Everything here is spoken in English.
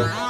Bye.